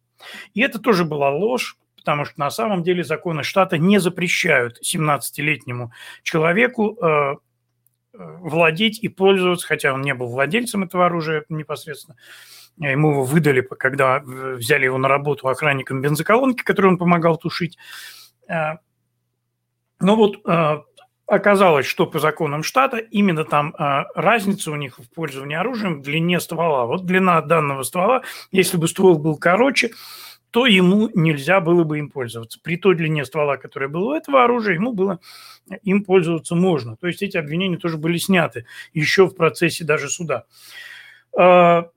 И это тоже была ложь, потому что на самом деле законы штата не запрещают 17-летнему человеку э, э, владеть и пользоваться, хотя он не был владельцем этого оружия непосредственно, ему его выдали, когда взяли его на работу охранником бензоколонки, которую он помогал тушить. Э, но вот оказалось, что по законам штата именно там разница у них в пользовании оружием в длине ствола. Вот длина данного ствола, если бы ствол был короче, то ему нельзя было бы им пользоваться. При той длине ствола, которая была у этого оружия, ему было им пользоваться можно. То есть эти обвинения тоже были сняты еще в процессе даже суда. А,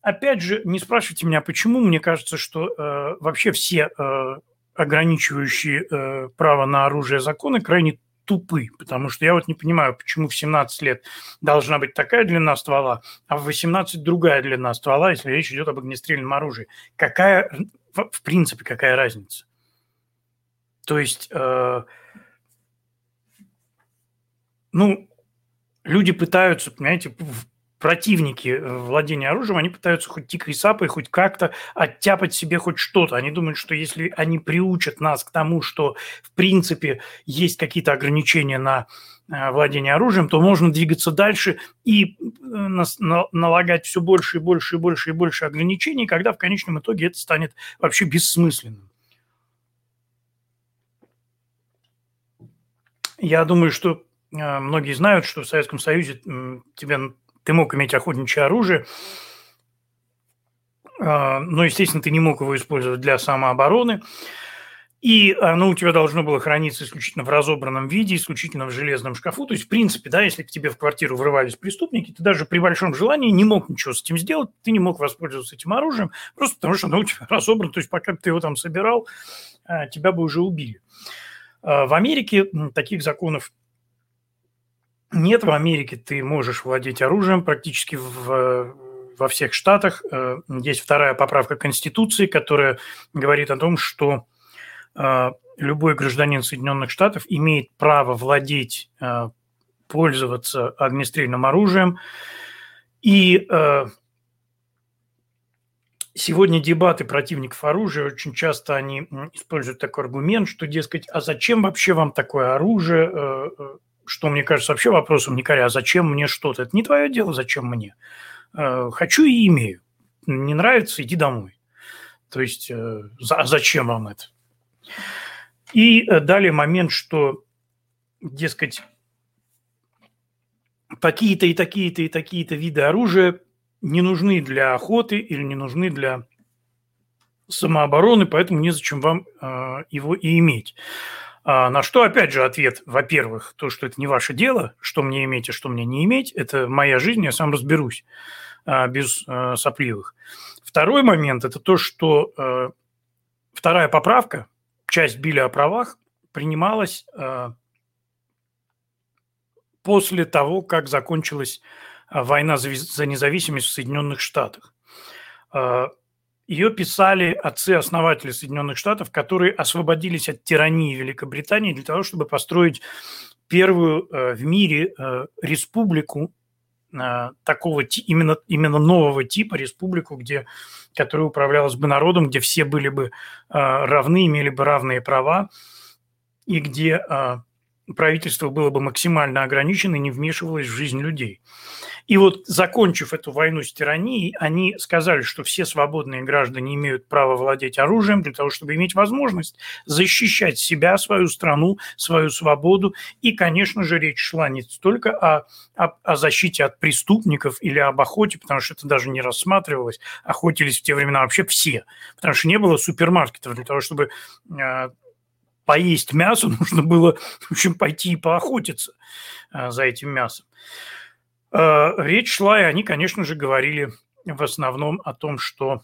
опять же, не спрашивайте меня, почему. Мне кажется, что э, вообще все э, ограничивающие э, право на оружие законы крайне тупы, потому что я вот не понимаю, почему в 17 лет должна быть такая длина ствола, а в 18 другая длина ствола, если речь идет об огнестрельном оружии. Какая, в принципе, какая разница? То есть, э, ну, люди пытаются, понимаете, противники э, владения оружием, они пытаются хоть тикой сапой, хоть как-то оттяпать себе хоть что-то. Они думают, что если они приучат нас к тому, что в принципе есть какие-то ограничения на э, владение оружием, то можно двигаться дальше и э, налагать все больше и больше и больше и больше ограничений, когда в конечном итоге это станет вообще бессмысленным. Я думаю, что многие знают, что в Советском Союзе тебе ты мог иметь охотничье оружие, а, но, естественно, ты не мог его использовать для самообороны. И оно у тебя должно было храниться исключительно в разобранном виде, исключительно в железном шкафу. То есть, в принципе, да, если к тебе в квартиру врывались преступники, ты даже при большом желании не мог ничего с этим сделать, ты не мог воспользоваться этим оружием, просто потому что оно у тебя разобрано. То есть, пока ты его там собирал, а, тебя бы уже убили. А, в Америке таких законов нет, в Америке ты можешь владеть оружием практически в, во всех штатах. Э, есть вторая поправка Конституции, которая говорит о том, что э, любой гражданин Соединенных Штатов имеет право владеть, э, пользоваться огнестрельным оружием. И сегодня дебаты противников оружия очень часто они используют такой аргумент, что, дескать, а зачем вообще вам такое оружие? Что мне кажется вообще вопросом не коря, а зачем мне что-то? Это не твое дело, зачем мне. Э, хочу и имею. Не нравится, иди домой. То есть, э, а зачем вам это? И э, далее момент, что, дескать, такие-то и такие-то и такие-то виды оружия не нужны для охоты или не нужны для самообороны, поэтому незачем вам его и иметь. А, на что, опять же, ответ, во-первых, то, что это не ваше дело, что мне иметь и что мне не иметь, это моя жизнь, я сам разберусь а, без а, сопливых. Второй момент – это то, что вторая поправка, часть Билли о правах, принималась после того, как закончилась война за независимость в Соединенных Штатах. Ее писали отцы-основатели Соединенных Штатов, которые освободились от тирании Великобритании для того, чтобы построить первую э, в мире э, республику э, такого именно, именно нового типа, республику, где, которая управлялась бы народом, где все были бы равны, имели бы равные права, и где правительство было бы максимально ограничено и не вмешивалось в жизнь людей. И вот, закончив эту войну с тиранией, они сказали, что все свободные граждане имеют право владеть оружием для того, чтобы иметь возможность защищать себя, свою страну, свою свободу. И, конечно же, речь шла не столько о, о, о защите от преступников или об охоте, потому что это даже не рассматривалось. Охотились в те времена вообще все, потому что не было супермаркетов для того, чтобы э, поесть мясо, нужно было, в общем, пойти и поохотиться э, за этим мясом. Э, речь шла, и они, конечно же, говорили в основном о том, что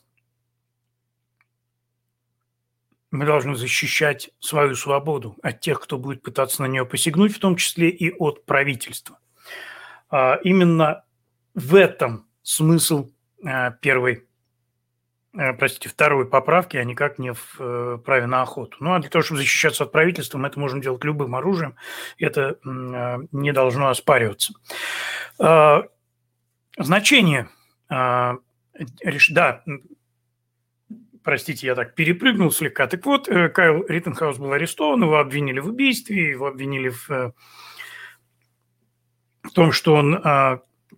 мы должны защищать свою свободу от тех, кто будет пытаться на нее посягнуть, в том числе и от правительства. Э, именно в этом смысл первой простите, второй поправки, а никак не в э, праве на охоту. Ну, а для того, чтобы защищаться от правительства, мы это можем делать любым оружием. Это э, не должно оспариваться. Значение. Да, простите, я так перепрыгнул слегка. Так вот, Кайл Риттенхаус был арестован, его обвинили в убийстве, его обвинили в, в том, что он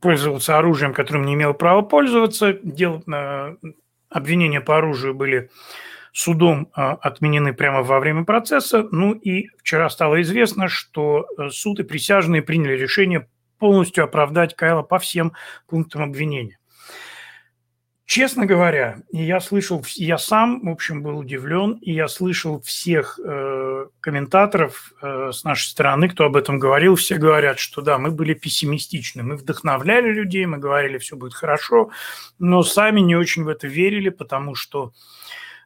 пользовался оружием, которым не имел права пользоваться, делал обвинения по оружию были судом а, отменены прямо во время процесса. Ну и вчера стало известно, что э, суд и присяжные приняли решение полностью оправдать Кайла по всем пунктам обвинения. Честно говоря, я слышал, я сам, в общем, был удивлен, и я слышал всех э, комментаторов э, с нашей стороны, кто об этом говорил, все говорят, что да, мы были пессимистичны, мы вдохновляли людей, мы говорили, все будет хорошо, но сами не очень в это верили, потому что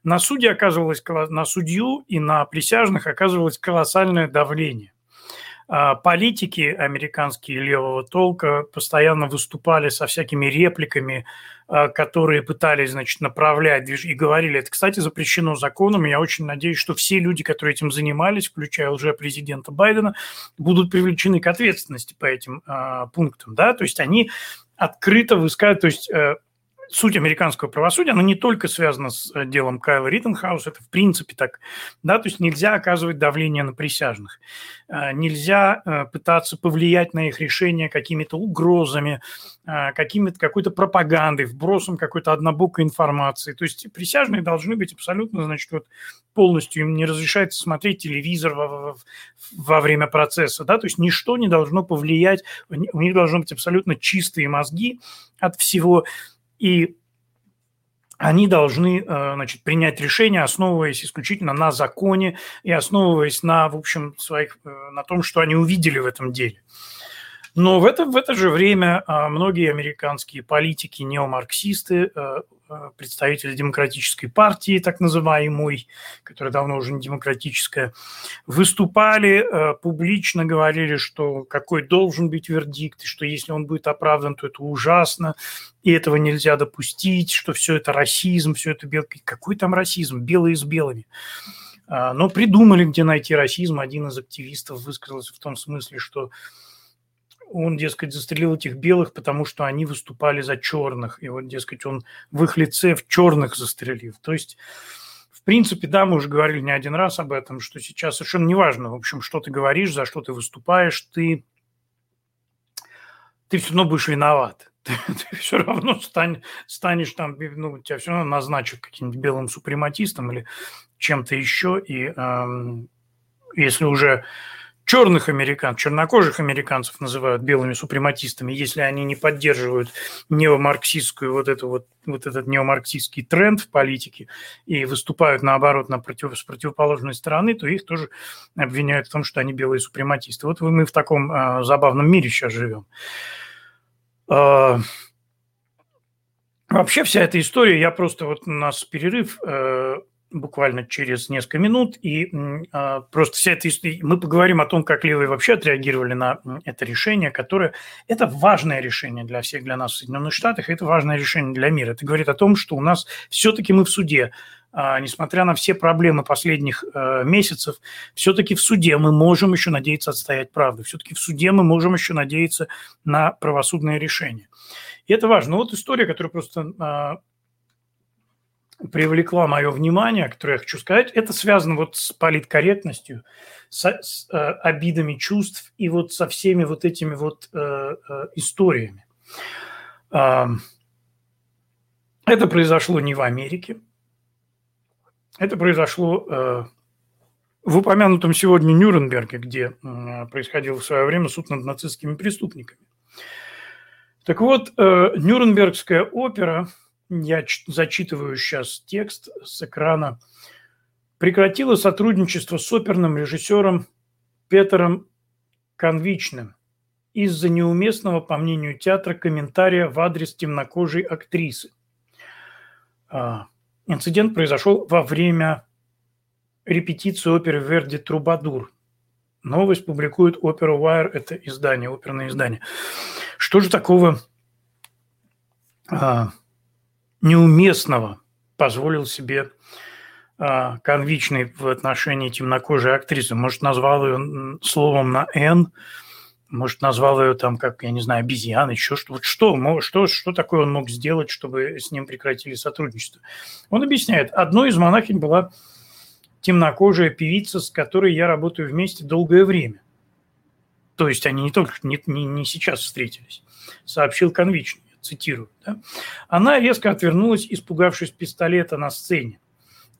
на суде оказывалось, на судью и на присяжных оказывалось колоссальное давление. А, политики американские левого толка постоянно выступали со всякими репликами, а, которые пытались, значит, направлять и говорили, это, кстати, запрещено законом. Я очень надеюсь, что все люди, которые этим занимались, включая уже президента Байдена, будут привлечены к ответственности по этим э, пунктам, да, то есть они открыто высказывают, то есть э, суть американского правосудия, она не только связана с э, делом Кайла Риттенхауса, это в принципе так, да, то есть нельзя оказывать давление на присяжных, э, нельзя э, пытаться повлиять на их решение какими-то угрозами, какими-то какой-то пропагандой, вбросом какой-то однобокой информации. То есть присяжные должны быть абсолютно, значит, вот полностью им не разрешается смотреть телевизор во, во, во время процесса, да, то есть ничто не должно повлиять, у них должны быть абсолютно чистые мозги от всего, и они должны э, значит, принять решение, основываясь исключительно на законе и основываясь на, в общем, своих, э, на том, что они увидели в этом деле. Но в это, в это же время а, многие американские политики, неомарксисты, э, представители демократической партии, так называемой, которая давно уже не демократическая, выступали, э, публично говорили, что какой должен быть вердикт, и что если он будет оправдан, то это ужасно, и этого нельзя допустить, что все это расизм, все это белый. Какой там расизм? Белые с белыми. А, но придумали, где найти расизм. Один из активистов высказался в том смысле, что он, дескать, застрелил этих белых, потому что они выступали за черных. И вот, дескать, он в их лице в черных застрелил. То есть, в принципе, да, мы уже говорили не один раз об этом, что сейчас совершенно неважно, в общем, что ты говоришь, за что ты выступаешь, ты, ты все равно будешь виноват. Ты, ты все равно стань, станешь там, ну, тебя все равно назначат каким-нибудь белым супрематистом или чем-то еще. И эм, если уже черных американцев, чернокожих американцев называют белыми супрематистами, если они не поддерживают неомарксистскую вот эту вот, вот этот неомарксистский тренд в политике и выступают наоборот на против, с противоположной стороны, то их тоже обвиняют в том, что они белые супрематисты. Вот мы в таком а, забавном мире сейчас живем. А, Вообще вся эта история, я просто вот у нас перерыв, э, буквально через несколько минут, и э, просто вся эта история, мы поговорим о том, как левые вообще отреагировали на это решение, которое, это важное решение для всех, для нас в Соединенных Штатах, это важное решение для мира. Это говорит о том, что у нас все-таки мы в суде, э, несмотря на все проблемы последних э, месяцев, все-таки в суде мы можем еще надеяться отстоять правду, все-таки в суде мы можем еще надеяться на правосудное решение. И это важно. Вот история, которая просто привлекла мое внимание, которое я хочу сказать, это связано вот с политкорректностью, с, с э, обидами чувств и вот со всеми вот этими вот э, э, историями. Э, это произошло не в Америке, это произошло э, в упомянутом сегодня Нюрнберге, где э, происходил в свое время суд над нацистскими преступниками. Так вот, э, Нюрнбергская опера – я зачитываю сейчас текст с экрана, прекратила сотрудничество с оперным режиссером Петером Конвичным из-за неуместного, по мнению театра, комментария в адрес темнокожей актрисы. А, инцидент произошел во время репетиции оперы Верди «Трубадур». Новость публикует Opera Wire, это издание, оперное издание. Что же такого а, неуместного позволил себе а, конвичный в отношении темнокожей актрисы. Может, назвал ее словом на «Н», может, назвал ее там, как, я не знаю, обезьян, еще что. Вот что, что, что такое он мог сделать, чтобы с ним прекратили сотрудничество? Он объясняет, одной из монахинь была темнокожая певица, с которой я работаю вместе долгое время. То есть они не только не, не, не сейчас встретились, сообщил конвичный цитирую, да, она резко отвернулась, испугавшись пистолета на сцене.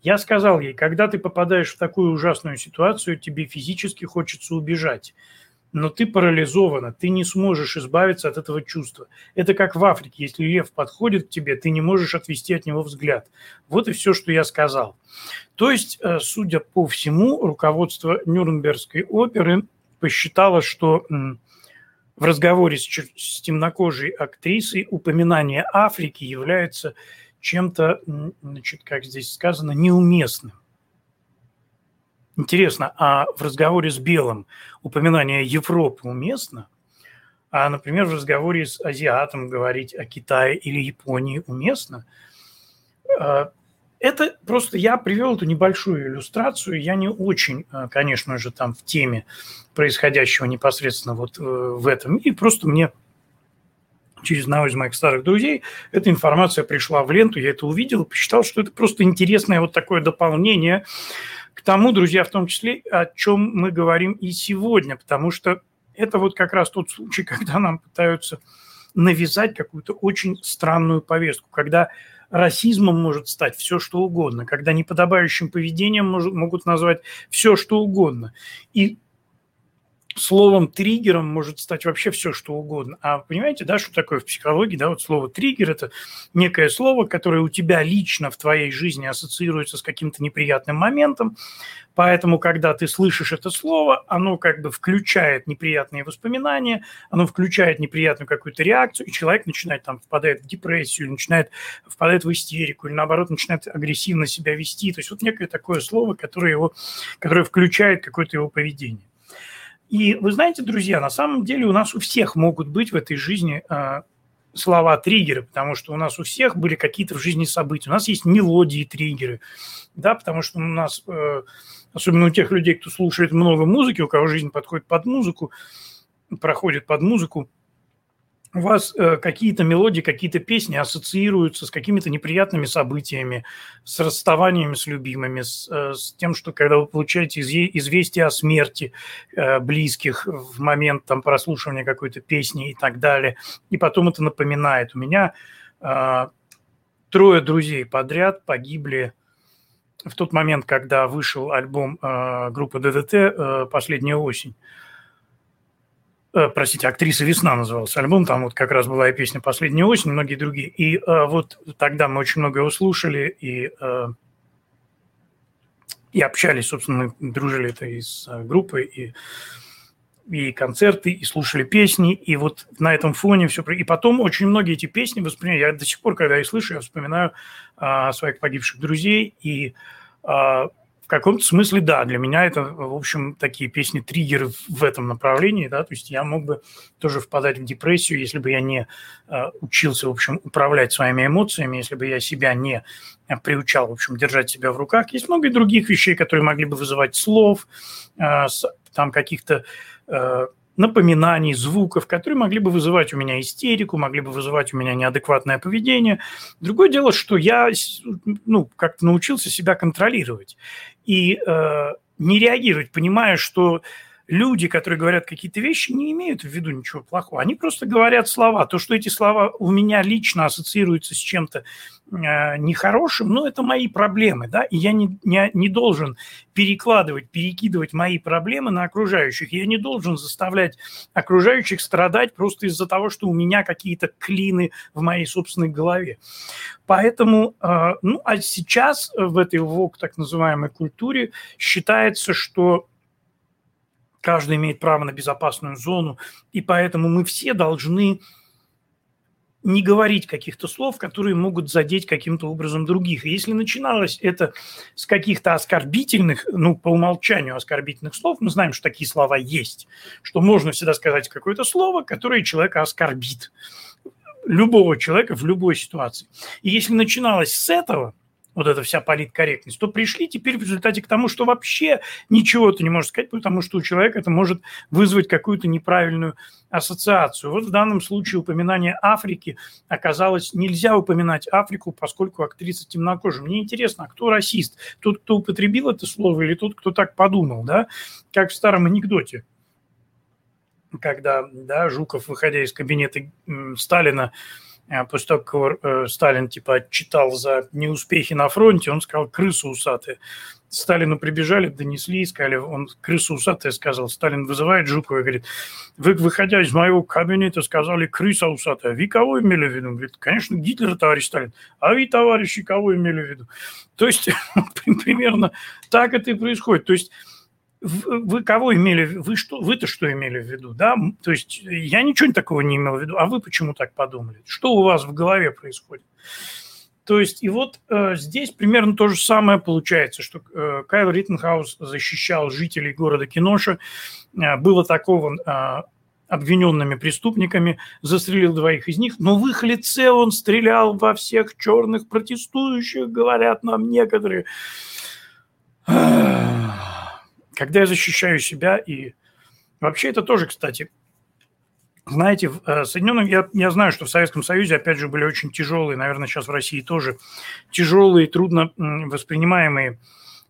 Я сказал ей, когда ты попадаешь в такую ужасную ситуацию, тебе физически хочется убежать. но ты парализована, ты не сможешь избавиться от этого чувства. Это как в Африке, если лев подходит к тебе, ты не можешь отвести от него взгляд. Вот и все, что я сказал. То есть, э, судя по всему, руководство Нюрнбергской оперы посчитало, что в разговоре с, с темнокожей актрисой упоминание Африки является чем-то, значит, как здесь сказано, неуместным. Интересно, а в разговоре с белым упоминание Европы уместно? А, например, в разговоре с азиатом говорить о Китае или Японии уместно? Это просто я привел эту небольшую иллюстрацию. Я не очень, а, конечно же, там в теме происходящего непосредственно вот э, в этом. И просто мне через одного из моих старых друзей эта информация пришла в ленту, я это увидел, посчитал, что это просто интересное вот такое дополнение к тому, друзья, в том числе, о чем мы говорим и сегодня, потому что это вот как раз тот случай, когда нам пытаются навязать какую-то очень странную повестку, когда расизмом может стать все, что угодно, когда неподобающим поведением могут назвать все, что угодно. И словом триггером может стать вообще все, что угодно. А понимаете, да, что такое в психологии, да, вот слово триггер – это некое слово, которое у тебя лично в твоей жизни ассоциируется с каким-то неприятным моментом, поэтому, когда ты слышишь это слово, оно как бы включает неприятные воспоминания, оно включает неприятную какую-то реакцию, и человек начинает там впадает в депрессию, начинает впадает в истерику, или наоборот начинает агрессивно себя вести. То есть вот некое такое слово, которое, его, которое включает какое-то его поведение. И вы знаете, друзья, на самом деле у нас у всех могут быть в этой жизни э, слова триггеры, потому что у нас у всех были какие-то в жизни события. У нас есть мелодии триггеры, да, потому что у нас, э, особенно у тех людей, кто слушает много музыки, у кого жизнь подходит под музыку, проходит под музыку, у вас э, какие-то мелодии, какие-то песни ассоциируются с какими-то неприятными событиями, с расставаниями с любимыми, с, э, с тем, что когда вы получаете известие о смерти э, близких в момент там, прослушивания какой-то песни и так далее, и потом это напоминает. У меня э, трое друзей подряд погибли в тот момент, когда вышел альбом э, группы ДДТ э, «Последняя осень». Э, простите, «Актриса весна» назывался альбом, там вот как раз была и песня «Последняя осень», многие другие. И э, вот тогда мы очень много его слушали и, э, и общались, собственно, мы дружили это и с э, группой, и, и концерты, и слушали песни, и вот на этом фоне все... И потом очень многие эти песни воспринимаю, я до сих пор, когда их слышу, я вспоминаю э, своих погибших друзей, и э, каком-то смысле, да, для меня это, в общем, такие песни-триггеры в этом направлении, да, то есть я мог бы тоже впадать в депрессию, если бы я не э, учился, в общем, управлять своими эмоциями, если бы я себя не э, приучал, в общем, держать себя в руках. Есть много других вещей, которые могли бы вызывать слов, э, там каких-то напоминаний, звуков, которые могли бы вызывать у меня истерику, могли бы вызывать у меня неадекватное поведение. Другое дело, что я ну, как-то научился себя контролировать и э, не реагировать, понимая, что люди, которые говорят какие-то вещи, не имеют в виду ничего плохого. Они просто говорят слова. То, что эти слова у меня лично ассоциируются с чем-то э, нехорошим, ну, это мои проблемы, да, и я не, не, не должен перекладывать, перекидывать мои проблемы на окружающих. Я не должен заставлять окружающих страдать просто из-за того, что у меня какие-то клины в моей собственной голове. Поэтому, э, ну, а сейчас в этой ВОК, так называемой культуре, считается, что каждый имеет право на безопасную зону, и поэтому мы все должны не говорить каких-то слов, которые могут задеть каким-то образом других. И если начиналось это с каких-то оскорбительных, ну, по умолчанию оскорбительных слов, мы знаем, что такие слова есть, что можно всегда сказать какое-то слово, которое человека оскорбит. Любого человека в любой ситуации. И если начиналось с этого, вот эта вся политкорректность, то пришли теперь в результате к тому, что вообще ничего ты не можешь сказать, потому что у человека это может вызвать какую-то неправильную ассоциацию. Вот в данном случае упоминание Африки оказалось, нельзя упоминать Африку, поскольку актриса темнокожая. Мне интересно, а кто расист? Тот, кто употребил это слово или тот, кто так подумал, да? Как в старом анекдоте когда да, Жуков, выходя из кабинета Сталина, после того, как э, Сталин типа отчитал за неуспехи на фронте, он сказал «крысы усатые». Сталину прибежали, донесли, сказали, он крыса усатая сказал. Сталин вызывает Жукова и говорит, вы, выходя из моего кабинета, сказали крыса усатая. Вы кого имели в виду? Он говорит, конечно, Гитлер, товарищ Сталин. А вы, товарищи, кого имели в виду? То есть примерно так это и происходит. То есть вы кого имели, вы что, вы-то что имели в виду, да? То есть я ничего такого не имел в виду, а вы почему так подумали? Что у вас в голове происходит? То есть и вот э, здесь примерно то же самое получается, что э, Кайл Риттенхаус защищал жителей города Киноша, э, был атакован э, обвиненными преступниками, застрелил двоих из них, но в их лице он стрелял во всех черных протестующих, говорят нам некоторые. Когда я защищаю себя и... Вообще это тоже, кстати, знаете, в э, Соединенных, я, я знаю, что в Советском Союзе, опять же, были очень тяжелые, наверное, сейчас в России тоже тяжелые, трудно воспринимаемые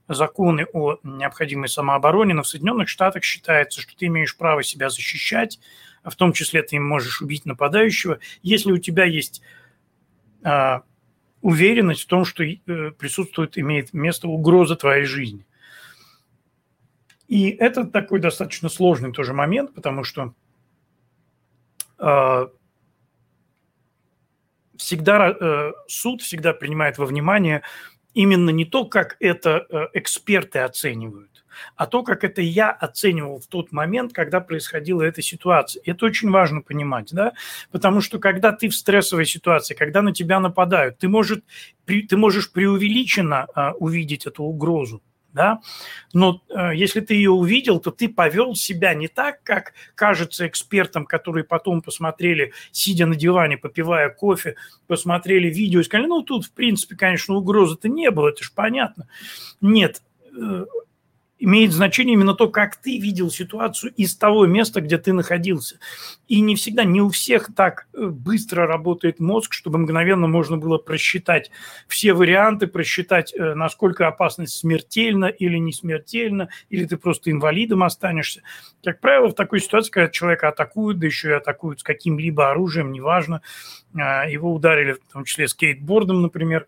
законы о необходимой самообороне, но в Соединенных Штатах считается, что ты имеешь право себя защищать, в том числе ты можешь убить нападающего, если у тебя есть а, уверенность в том, что э, присутствует, имеет место угроза твоей жизни. И это такой достаточно сложный тоже момент, потому что а, всегда э, суд всегда принимает во внимание именно не то, как это э, эксперты оценивают, а то, как это я оценивал в тот момент, когда происходила эта ситуация. Это очень важно понимать, да, потому что когда ты в стрессовой ситуации, когда на тебя нападают, ты, может, ты можешь преувеличенно а, увидеть эту угрозу, да, но э, если ты ее увидел, то ты повел себя не так, как кажется экспертам, которые потом посмотрели, сидя на диване, попивая кофе, посмотрели видео и сказали, ну, тут, в принципе, конечно, угрозы-то не было, это же понятно. Нет, э, имеет значение именно то, как ты видел ситуацию из того места, где ты находился. И не всегда, не у всех так э, быстро работает мозг, чтобы мгновенно можно было просчитать все варианты, просчитать, э, насколько опасность смертельна или не смертельна, или ты просто инвалидом останешься. Как правило, в такой ситуации, когда человека атакуют, да еще и атакуют с каким-либо оружием, неважно, а, его ударили в том числе скейтбордом, например,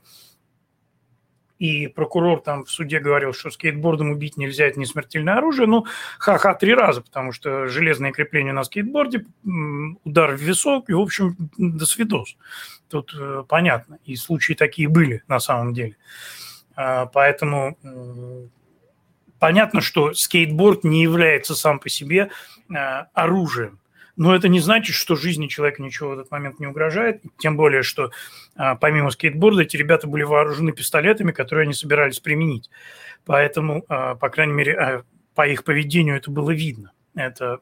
и прокурор там в суде говорил, что скейтбордом убить нельзя, это не смертельное оружие, ну, ха-ха, три раза, потому что железное крепление на скейтборде, удар в висок, и, в общем, до свидос. Тут э, понятно, и случаи такие были на самом деле. А, поэтому понятно, что скейтборд не является сам по себе э, оружием но это не значит, что жизни человека ничего в этот момент не угрожает. Тем более, что а, помимо скейтборда эти ребята были вооружены пистолетами, которые они собирались применить. Поэтому, а, по крайней мере, а, по их поведению это было видно. Это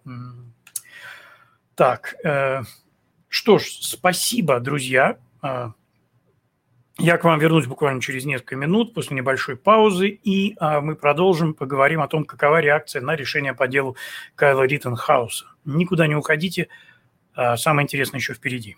так. Э, что ж, спасибо, друзья. Я к вам вернусь буквально через несколько минут после небольшой паузы, и а, мы продолжим, поговорим о том, какова реакция на решение по делу Кайла Риттенхауса. Никуда не уходите, а, самое интересное еще впереди.